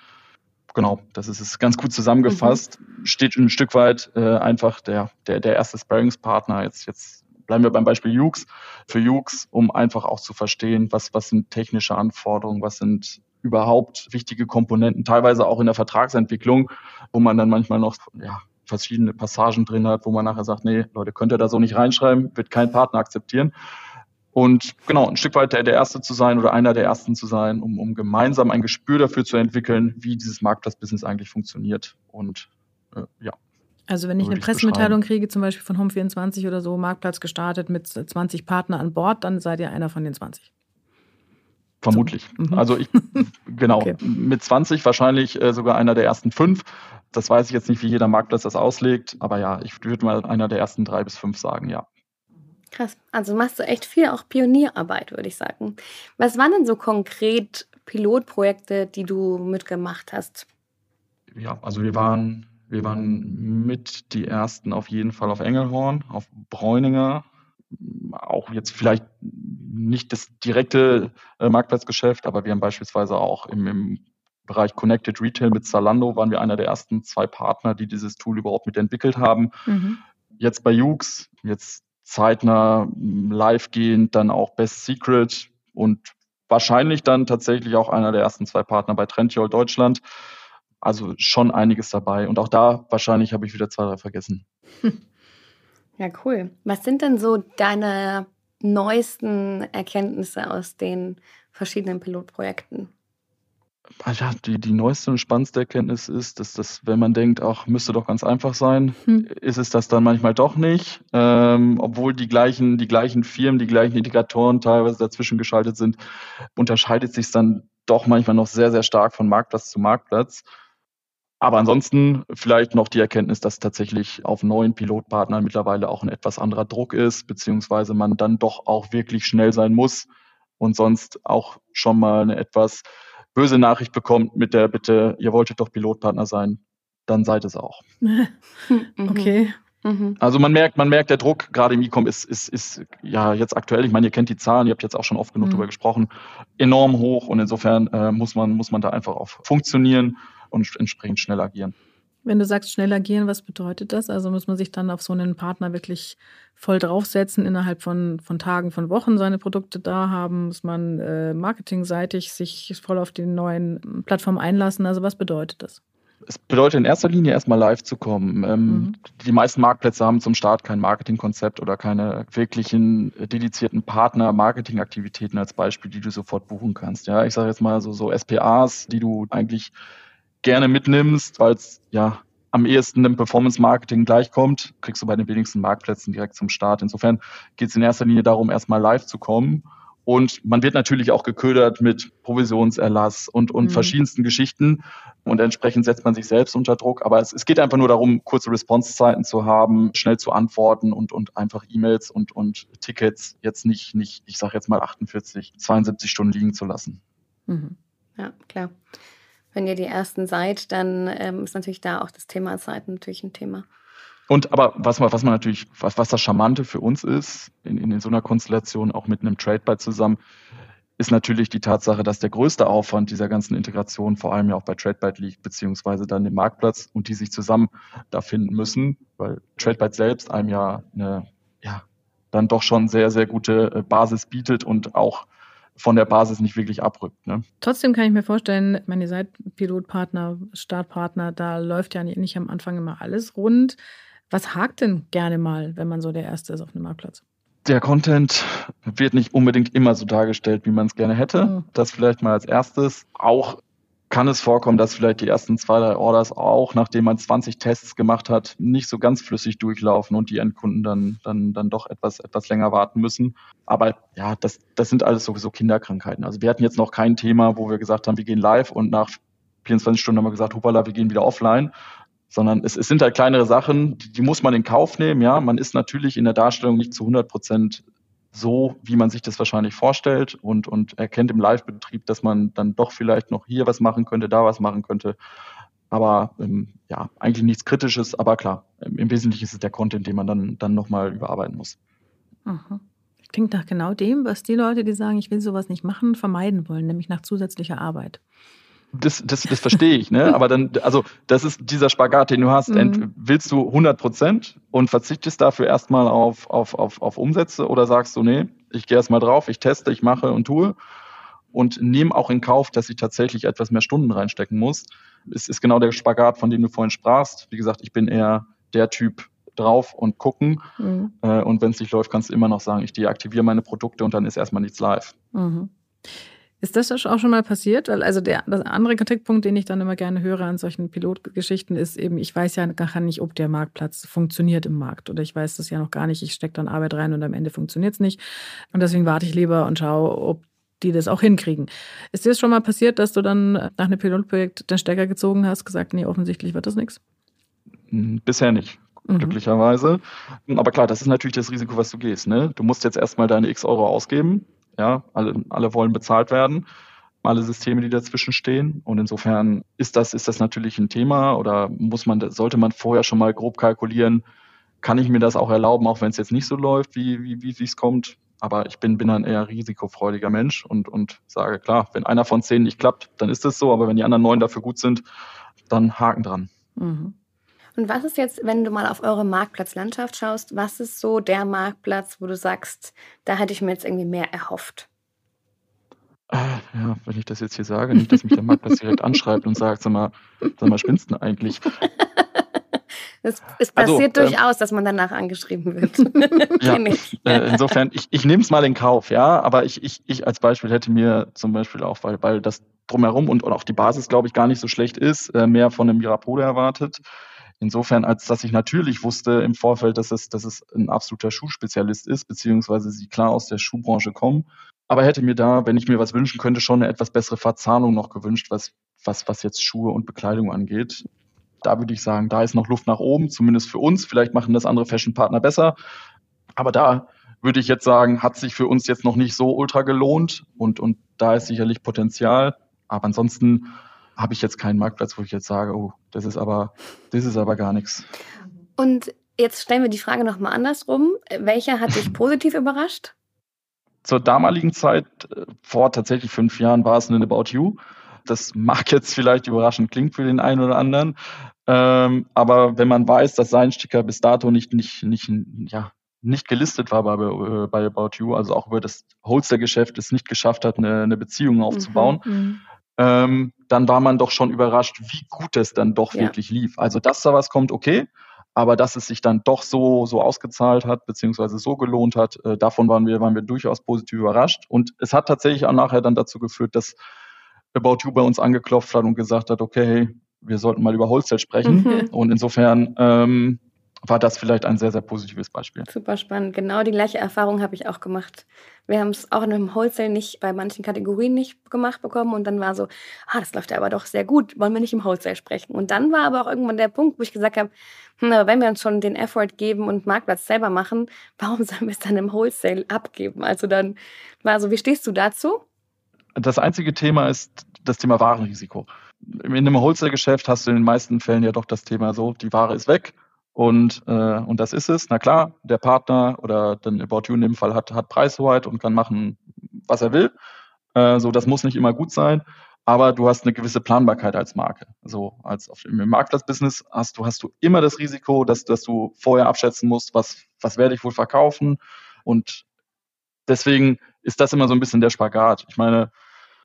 Genau, das ist es ganz gut zusammengefasst. Mhm. Steht ein Stück weit äh, einfach der, der, der erste Sparringspartner. Jetzt, jetzt bleiben wir beim Beispiel Jux. Für Jux, um einfach auch zu verstehen, was, was sind technische Anforderungen, was sind überhaupt wichtige Komponenten, teilweise auch in der Vertragsentwicklung, wo man dann manchmal noch ja, verschiedene Passagen drin hat, wo man nachher sagt, nee, Leute, könnt ihr da so nicht reinschreiben, wird kein Partner akzeptieren. Und genau, ein Stück weit der, der Erste zu sein oder einer der Ersten zu sein, um, um gemeinsam ein Gespür dafür zu entwickeln, wie dieses Marktplatzbusiness eigentlich funktioniert. Und äh, ja. Also wenn ich eine Pressemitteilung kriege, zum Beispiel von Home24 oder so, Marktplatz gestartet mit 20 Partnern an Bord, dann seid ihr einer von den 20. Vermutlich. So. Mhm. Also ich, genau, okay. mit 20 wahrscheinlich äh, sogar einer der ersten fünf. Das weiß ich jetzt nicht, wie jeder Marktplatz das auslegt, aber ja, ich würde mal einer der ersten drei bis fünf sagen, ja. Krass. Also machst du echt viel auch Pionierarbeit, würde ich sagen. Was waren denn so konkret Pilotprojekte, die du mitgemacht hast? Ja, also wir waren, wir waren mit die ersten auf jeden Fall auf Engelhorn, auf Bräuninger, auch jetzt vielleicht nicht das direkte äh, Marktplatzgeschäft, aber wir haben beispielsweise auch im, im Bereich Connected Retail mit Zalando waren wir einer der ersten zwei Partner, die dieses Tool überhaupt mitentwickelt haben. Mhm. Jetzt bei Jux, jetzt zeitnah live gehend, dann auch Best Secret und wahrscheinlich dann tatsächlich auch einer der ersten zwei Partner bei Trendyol Deutschland. Also schon einiges dabei. Und auch da wahrscheinlich habe ich wieder zwei, drei vergessen. Ja, cool. Was sind denn so deine neuesten Erkenntnisse aus den verschiedenen Pilotprojekten? Ja, die, die neueste und spannendste Erkenntnis ist, dass das, wenn man denkt, ach, müsste doch ganz einfach sein, hm. ist es das dann manchmal doch nicht. Ähm, obwohl die gleichen, die gleichen Firmen, die gleichen Integratoren teilweise dazwischen geschaltet sind, unterscheidet sich dann doch manchmal noch sehr, sehr stark von Marktplatz zu Marktplatz. Aber ansonsten vielleicht noch die Erkenntnis, dass tatsächlich auf neuen Pilotpartnern mittlerweile auch ein etwas anderer Druck ist, beziehungsweise man dann doch auch wirklich schnell sein muss und sonst auch schon mal eine etwas böse Nachricht bekommt mit der Bitte, ihr wolltet doch Pilotpartner sein, dann seid es auch. okay. Mhm. Also man merkt, man merkt, der Druck gerade im E-Com ist, ist, ist ja jetzt aktuell, ich meine, ihr kennt die Zahlen, ihr habt jetzt auch schon oft genug mhm. darüber gesprochen, enorm hoch und insofern äh, muss, man, muss man da einfach auf funktionieren und entsprechend schnell agieren. Wenn du sagst schnell agieren, was bedeutet das? Also muss man sich dann auf so einen Partner wirklich voll draufsetzen, innerhalb von, von Tagen, von Wochen seine Produkte da haben? Muss man äh, marketingseitig sich voll auf die neuen Plattformen einlassen? Also was bedeutet das? Es bedeutet in erster Linie erstmal live zu kommen. Ähm, mhm. Die meisten Marktplätze haben zum Start kein Marketingkonzept oder keine wirklichen dedizierten Partner-Marketing-Aktivitäten als Beispiel, die du sofort buchen kannst. Ja, ich sage jetzt mal so, so SPAs, die du eigentlich gerne mitnimmst, weil es ja am ehesten dem Performance-Marketing gleichkommt, kriegst du bei den wenigsten Marktplätzen direkt zum Start. Insofern geht es in erster Linie darum, erstmal live zu kommen. Und man wird natürlich auch geködert mit Provisionserlass und, und mhm. verschiedensten Geschichten. Und entsprechend setzt man sich selbst unter Druck. Aber es, es geht einfach nur darum, kurze Response-Zeiten zu haben, schnell zu antworten und, und einfach E-Mails und, und Tickets jetzt nicht, nicht ich sage jetzt mal 48, 72 Stunden liegen zu lassen. Mhm. Ja, klar wenn ihr die Ersten seid, dann ähm, ist natürlich da auch das Thema Zeit natürlich ein Thema. Und aber was man, was man natürlich, was, was das Charmante für uns ist, in, in so einer Konstellation auch mit einem Trade-Buy zusammen, ist natürlich die Tatsache, dass der größte Aufwand dieser ganzen Integration vor allem ja auch bei TradeByte liegt, beziehungsweise dann im Marktplatz und die sich zusammen da finden müssen, weil TradeByte selbst einem ja eine, ja, dann doch schon sehr, sehr gute äh, Basis bietet und auch von der Basis nicht wirklich abrückt. Ne? Trotzdem kann ich mir vorstellen, ich meine, ihr seid Pilotpartner, Startpartner, da läuft ja nicht am Anfang immer alles rund. Was hakt denn gerne mal, wenn man so der Erste ist auf einem Marktplatz? Der Content wird nicht unbedingt immer so dargestellt, wie man es gerne hätte. Mhm. Das vielleicht mal als erstes. Auch kann es vorkommen, dass vielleicht die ersten zwei, drei Orders auch, nachdem man 20 Tests gemacht hat, nicht so ganz flüssig durchlaufen und die Endkunden dann, dann, dann doch etwas, etwas länger warten müssen. Aber ja, das, das sind alles sowieso Kinderkrankheiten. Also wir hatten jetzt noch kein Thema, wo wir gesagt haben, wir gehen live und nach 24 Stunden haben wir gesagt, hupala, wir gehen wieder offline. Sondern es, es sind halt kleinere Sachen, die, die muss man in Kauf nehmen. Ja, man ist natürlich in der Darstellung nicht zu 100 Prozent so, wie man sich das wahrscheinlich vorstellt und, und erkennt im Live-Betrieb, dass man dann doch vielleicht noch hier was machen könnte, da was machen könnte. Aber ähm, ja, eigentlich nichts Kritisches, aber klar, im Wesentlichen ist es der Content, den man dann, dann nochmal überarbeiten muss. Aha. Klingt nach genau dem, was die Leute, die sagen, ich will sowas nicht machen, vermeiden wollen, nämlich nach zusätzlicher Arbeit das, das, das verstehe ich, ne? Aber dann, also das ist dieser Spagat, den du hast. Mhm. willst du 100 Prozent und verzichtest dafür erstmal auf, auf, auf, auf Umsätze oder sagst du, nee, ich gehe erstmal drauf, ich teste, ich mache und tue? und nehme auch in Kauf, dass ich tatsächlich etwas mehr Stunden reinstecken muss. Es ist genau der Spagat, von dem du vorhin sprachst. Wie gesagt, ich bin eher der Typ drauf und gucken. Mhm. Äh, und wenn es nicht läuft, kannst du immer noch sagen, ich deaktiviere meine Produkte und dann ist erstmal nichts live. Mhm. Ist das auch schon mal passiert? Also der, der andere Kritikpunkt, den ich dann immer gerne höre an solchen Pilotgeschichten, ist eben, ich weiß ja gar nicht, ob der Marktplatz funktioniert im Markt. Oder ich weiß das ja noch gar nicht. Ich stecke dann Arbeit rein und am Ende funktioniert es nicht. Und deswegen warte ich lieber und schaue, ob die das auch hinkriegen. Ist dir das schon mal passiert, dass du dann nach einem Pilotprojekt den Stecker gezogen hast, gesagt, nee, offensichtlich wird das nichts? Hm, bisher nicht mhm. glücklicherweise. Aber klar, das ist natürlich das Risiko, was du gehst. Ne? Du musst jetzt erstmal deine x Euro ausgeben, ja, alle, alle wollen bezahlt werden, alle Systeme, die dazwischen stehen. Und insofern ist das, ist das natürlich ein Thema oder muss man, sollte man vorher schon mal grob kalkulieren, kann ich mir das auch erlauben, auch wenn es jetzt nicht so läuft, wie, wie, wie es kommt. Aber ich bin, bin ein eher risikofreudiger Mensch und, und sage, klar, wenn einer von zehn nicht klappt, dann ist es so, aber wenn die anderen neun dafür gut sind, dann Haken dran. Mhm. Und was ist jetzt, wenn du mal auf eure Marktplatzlandschaft schaust, was ist so der Marktplatz, wo du sagst, da hätte ich mir jetzt irgendwie mehr erhofft? Äh, ja, wenn ich das jetzt hier sage, nicht, dass mich der Marktplatz direkt anschreibt und sagt, sag mal, sag mal, spinnst du eigentlich? Es, es also, passiert also, durchaus, dass man danach angeschrieben wird. ja, äh, insofern, ich, ich nehme es mal in Kauf, ja, aber ich, ich, ich als Beispiel hätte mir zum Beispiel auch, weil, weil das drumherum und, und auch die Basis, glaube ich, gar nicht so schlecht ist, äh, mehr von einem Mirapode erwartet. Insofern, als dass ich natürlich wusste im Vorfeld, dass es, dass es ein absoluter Schuhspezialist ist, beziehungsweise sie klar aus der Schuhbranche kommen. Aber hätte mir da, wenn ich mir was wünschen könnte, schon eine etwas bessere Verzahnung noch gewünscht, was, was, was jetzt Schuhe und Bekleidung angeht. Da würde ich sagen, da ist noch Luft nach oben, zumindest für uns. Vielleicht machen das andere Fashion-Partner besser. Aber da würde ich jetzt sagen, hat sich für uns jetzt noch nicht so ultra gelohnt und, und da ist sicherlich Potenzial. Aber ansonsten habe ich jetzt keinen Marktplatz, wo ich jetzt sage, oh, das ist aber, das ist aber gar nichts. Und jetzt stellen wir die Frage nochmal andersrum. Welcher hat dich positiv überrascht? Zur damaligen Zeit, äh, vor tatsächlich fünf Jahren, war es ein About You. Das mag jetzt vielleicht überraschend klingen für den einen oder anderen. Ähm, aber wenn man weiß, dass sein Sticker bis dato nicht, nicht, nicht, ja, nicht gelistet war bei, äh, bei About You, also auch über das Holster-Geschäft es nicht geschafft hat, eine, eine Beziehung aufzubauen, mhm, mhm ähm, dann war man doch schon überrascht, wie gut es dann doch ja. wirklich lief. Also, dass da was kommt, okay. Aber dass es sich dann doch so, so ausgezahlt hat, beziehungsweise so gelohnt hat, äh, davon waren wir, waren wir durchaus positiv überrascht. Und es hat tatsächlich auch nachher dann dazu geführt, dass About You bei uns angeklopft hat und gesagt hat, okay, wir sollten mal über Wholesale sprechen. Mhm. Und insofern ähm, war das vielleicht ein sehr, sehr positives Beispiel. Super spannend. Genau die gleiche Erfahrung habe ich auch gemacht. Wir haben es auch in einem Wholesale nicht, bei manchen Kategorien nicht gemacht bekommen und dann war so, ah, das läuft ja aber doch sehr gut, wollen wir nicht im Wholesale sprechen. Und dann war aber auch irgendwann der Punkt, wo ich gesagt habe, hm, aber wenn wir uns schon den Effort geben und Marktplatz selber machen, warum sollen wir es dann im Wholesale abgeben? Also dann war so, wie stehst du dazu? Das einzige Thema ist das Thema Warenrisiko. In einem Wholesale-Geschäft hast du in den meisten Fällen ja doch das Thema so, die Ware ist weg, und, äh, und das ist es. Na klar, der Partner oder dann About You in dem Fall hat, hat Preishoheit und kann machen, was er will. Äh, so, das muss nicht immer gut sein, aber du hast eine gewisse Planbarkeit als Marke. So, als auf, im Marktplatzbusiness hast du, hast du immer das Risiko, dass, dass du vorher abschätzen musst, was, was werde ich wohl verkaufen. Und deswegen ist das immer so ein bisschen der Spagat. Ich meine,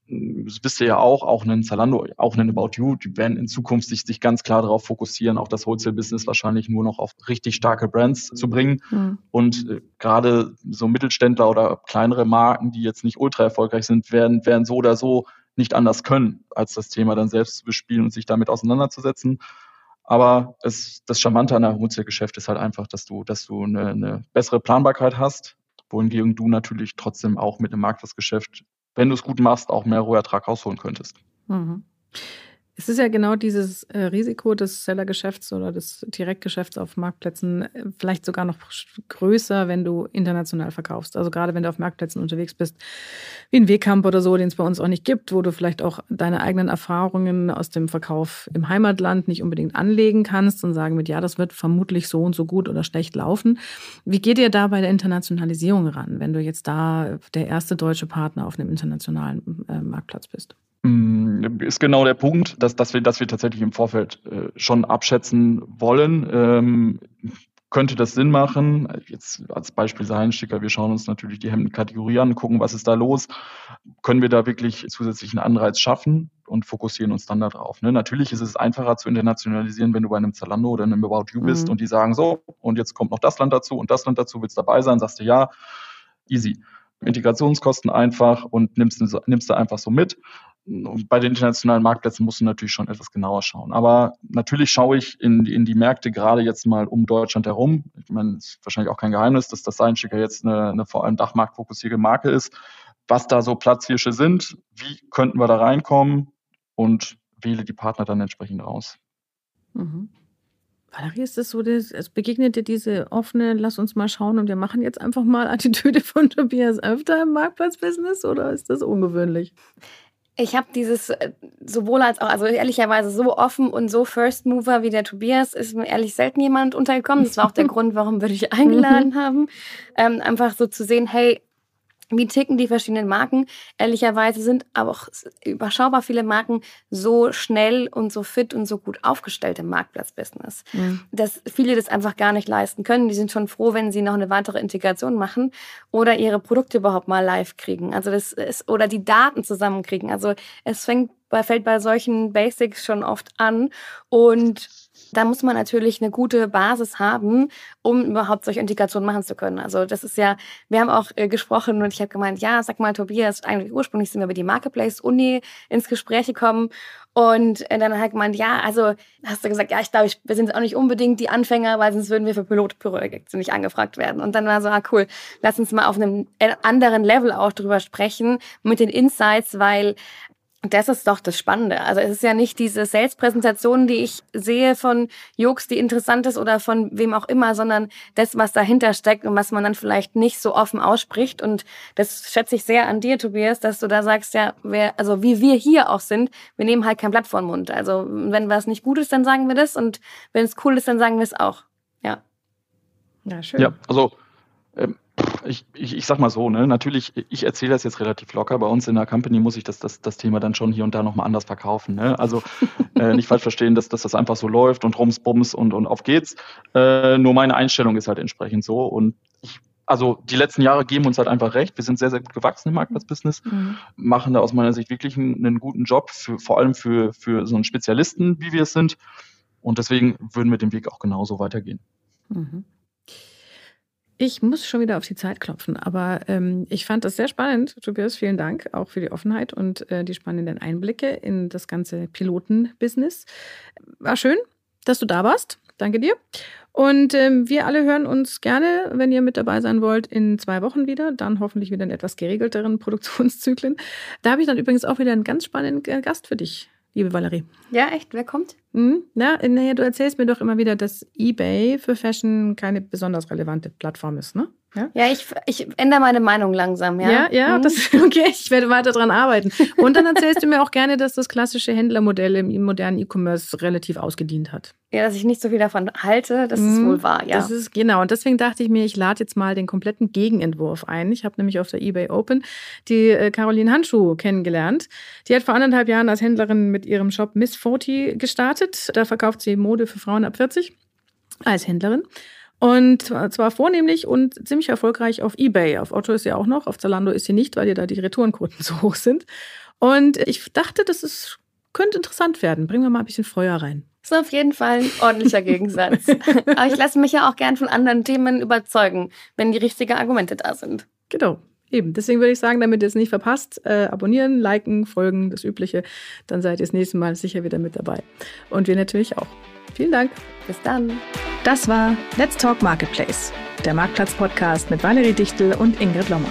das wisst ihr ja auch, auch einen Zalando, auch einen About You, die werden in Zukunft sich, sich ganz klar darauf fokussieren, auch das Wholesale-Business wahrscheinlich nur noch auf richtig starke Brands zu bringen. Mhm. Und äh, gerade so Mittelständler oder kleinere Marken, die jetzt nicht ultra erfolgreich sind, werden, werden so oder so nicht anders können, als das Thema dann selbst zu bespielen und sich damit auseinanderzusetzen. Aber es, das Charmante an einem Wholesale-Geschäft ist halt einfach, dass du, dass du eine, eine bessere Planbarkeit hast, wohingegen du natürlich trotzdem auch mit einem Marktplatzgeschäft wenn du es gut machst, auch mehr Rohertrag rausholen könntest. Mhm. Es ist ja genau dieses äh, Risiko des Sellergeschäfts oder des Direktgeschäfts auf Marktplätzen äh, vielleicht sogar noch größer, wenn du international verkaufst. Also gerade wenn du auf Marktplätzen unterwegs bist, wie ein Wegkamp oder so, den es bei uns auch nicht gibt, wo du vielleicht auch deine eigenen Erfahrungen aus dem Verkauf im Heimatland nicht unbedingt anlegen kannst und sagen mit, ja, das wird vermutlich so und so gut oder schlecht laufen. Wie geht ihr da bei der Internationalisierung ran, wenn du jetzt da der erste deutsche Partner auf einem internationalen äh, Marktplatz bist? Mm, ist genau der Punkt, dass, dass, wir, dass wir tatsächlich im Vorfeld äh, schon abschätzen wollen. Ähm, könnte das Sinn machen. Jetzt als Beispiel Seilensticker, wir schauen uns natürlich die Hemdenkategorie an, gucken, was ist da los. Können wir da wirklich zusätzlichen Anreiz schaffen und fokussieren uns dann darauf. Ne? Natürlich ist es einfacher zu internationalisieren, wenn du bei einem Zalando oder einem About You bist mhm. und die sagen so, und jetzt kommt noch das Land dazu und das Land dazu, willst dabei sein, sagst du ja, easy. Integrationskosten einfach und nimmst, nimmst du einfach so mit. Bei den internationalen Marktplätzen musst du natürlich schon etwas genauer schauen. Aber natürlich schaue ich in, in die Märkte gerade jetzt mal um Deutschland herum. Ich meine, es ist wahrscheinlich auch kein Geheimnis, dass das Seinschicker jetzt eine, eine vor allem Dachmarktfokussierte Marke ist. Was da so Platzhirsche sind, wie könnten wir da reinkommen und wähle die Partner dann entsprechend aus. Mhm. Valerie, ist das so, das, es begegnet dir diese offene, lass uns mal schauen und wir machen jetzt einfach mal Attitüde von Tobias öfter im Marktplatzbusiness oder ist das ungewöhnlich? Ich habe dieses äh, sowohl als auch, also ehrlicherweise so offen und so First Mover wie der Tobias ist mir ehrlich selten jemand untergekommen. Das war auch der Grund, warum wir dich eingeladen haben. Ähm, einfach so zu sehen, hey, wie ticken die verschiedenen Marken? Ehrlicherweise sind aber auch überschaubar viele Marken so schnell und so fit und so gut aufgestellt im Marktplatzbusiness, mhm. dass viele das einfach gar nicht leisten können. Die sind schon froh, wenn sie noch eine weitere Integration machen oder ihre Produkte überhaupt mal live kriegen. Also das ist, oder die Daten zusammenkriegen. Also es fängt bei, fällt bei solchen Basics schon oft an und da muss man natürlich eine gute Basis haben, um überhaupt solche Integrationen machen zu können. Also das ist ja, wir haben auch äh, gesprochen und ich habe gemeint, ja, sag mal, Tobias, eigentlich ursprünglich sind wir über die Marketplace-Uni ins Gespräch gekommen und äh, dann hat gemeint, ja, also hast du gesagt, ja, ich glaube, wir sind auch nicht unbedingt die Anfänger, weil sonst würden wir für Pilotprojekte nicht angefragt werden. Und dann war so, ah cool, lass uns mal auf einem äh, anderen Level auch drüber sprechen mit den Insights, weil das ist doch das Spannende. Also es ist ja nicht diese Sales-Präsentation, die ich sehe von Jux, die interessant ist oder von wem auch immer, sondern das, was dahinter steckt und was man dann vielleicht nicht so offen ausspricht. Und das schätze ich sehr an dir, Tobias, dass du da sagst, ja, wer, also wie wir hier auch sind, wir nehmen halt kein Blatt vor den Mund. Also wenn was nicht gut ist, dann sagen wir das und wenn es cool ist, dann sagen wir es auch. Ja. Ja, schön. Ja, also ähm, ich, ich, ich sag mal so, ne, natürlich, ich erzähle das jetzt relativ locker. Bei uns in der Company muss ich das, das, das Thema dann schon hier und da nochmal anders verkaufen. Ne? Also äh, nicht falsch verstehen, dass, dass das einfach so läuft und rums, bums und, und auf geht's. Äh, nur meine Einstellung ist halt entsprechend so. Und ich, also die letzten Jahre geben uns halt einfach recht. Wir sind sehr, sehr gut gewachsen im Marktplatzbusiness, mhm. machen da aus meiner Sicht wirklich einen, einen guten Job, für, vor allem für, für so einen Spezialisten, wie wir es sind. Und deswegen würden wir den Weg auch genauso weitergehen. Mhm. Ich muss schon wieder auf die Zeit klopfen, aber ähm, ich fand das sehr spannend, Tobias. Vielen Dank auch für die Offenheit und äh, die spannenden Einblicke in das ganze Pilotenbusiness. War schön, dass du da warst. Danke dir. Und ähm, wir alle hören uns gerne, wenn ihr mit dabei sein wollt, in zwei Wochen wieder. Dann hoffentlich wieder in etwas geregelteren Produktionszyklen. Da habe ich dann übrigens auch wieder einen ganz spannenden Gast für dich, liebe Valerie. Ja, echt? Wer kommt? Mhm. Na, naja, du erzählst mir doch immer wieder, dass eBay für Fashion keine besonders relevante Plattform ist, ne? Ja, ja ich, ich ändere meine Meinung langsam, ja. Ja, ja, mhm. das okay, ich werde weiter dran arbeiten. Und dann erzählst du mir auch gerne, dass das klassische Händlermodell im modernen E-Commerce relativ ausgedient hat. Ja, dass ich nicht so viel davon halte, das mhm. ist wohl wahr, ja. Das ist genau. Und deswegen dachte ich mir, ich lade jetzt mal den kompletten Gegenentwurf ein. Ich habe nämlich auf der eBay Open die äh, Caroline Handschuh kennengelernt. Die hat vor anderthalb Jahren als Händlerin mit ihrem Shop Miss 40 gestartet. Da verkauft sie Mode für Frauen ab 40 als Händlerin. Und zwar vornehmlich und ziemlich erfolgreich auf Ebay. Auf Otto ist sie auch noch, auf Zalando ist sie nicht, weil ihr da die Retourenquoten so hoch sind. Und ich dachte, das ist, könnte interessant werden. Bringen wir mal ein bisschen Feuer rein. Das ist auf jeden Fall ein ordentlicher Gegensatz. Aber ich lasse mich ja auch gern von anderen Themen überzeugen, wenn die richtigen Argumente da sind. Genau. Eben, deswegen würde ich sagen, damit ihr es nicht verpasst, äh, abonnieren, liken, folgen, das Übliche. Dann seid ihr das nächste Mal sicher wieder mit dabei. Und wir natürlich auch. Vielen Dank. Bis dann. Das war Let's Talk Marketplace, der Marktplatz-Podcast mit Valerie Dichtel und Ingrid Lommer.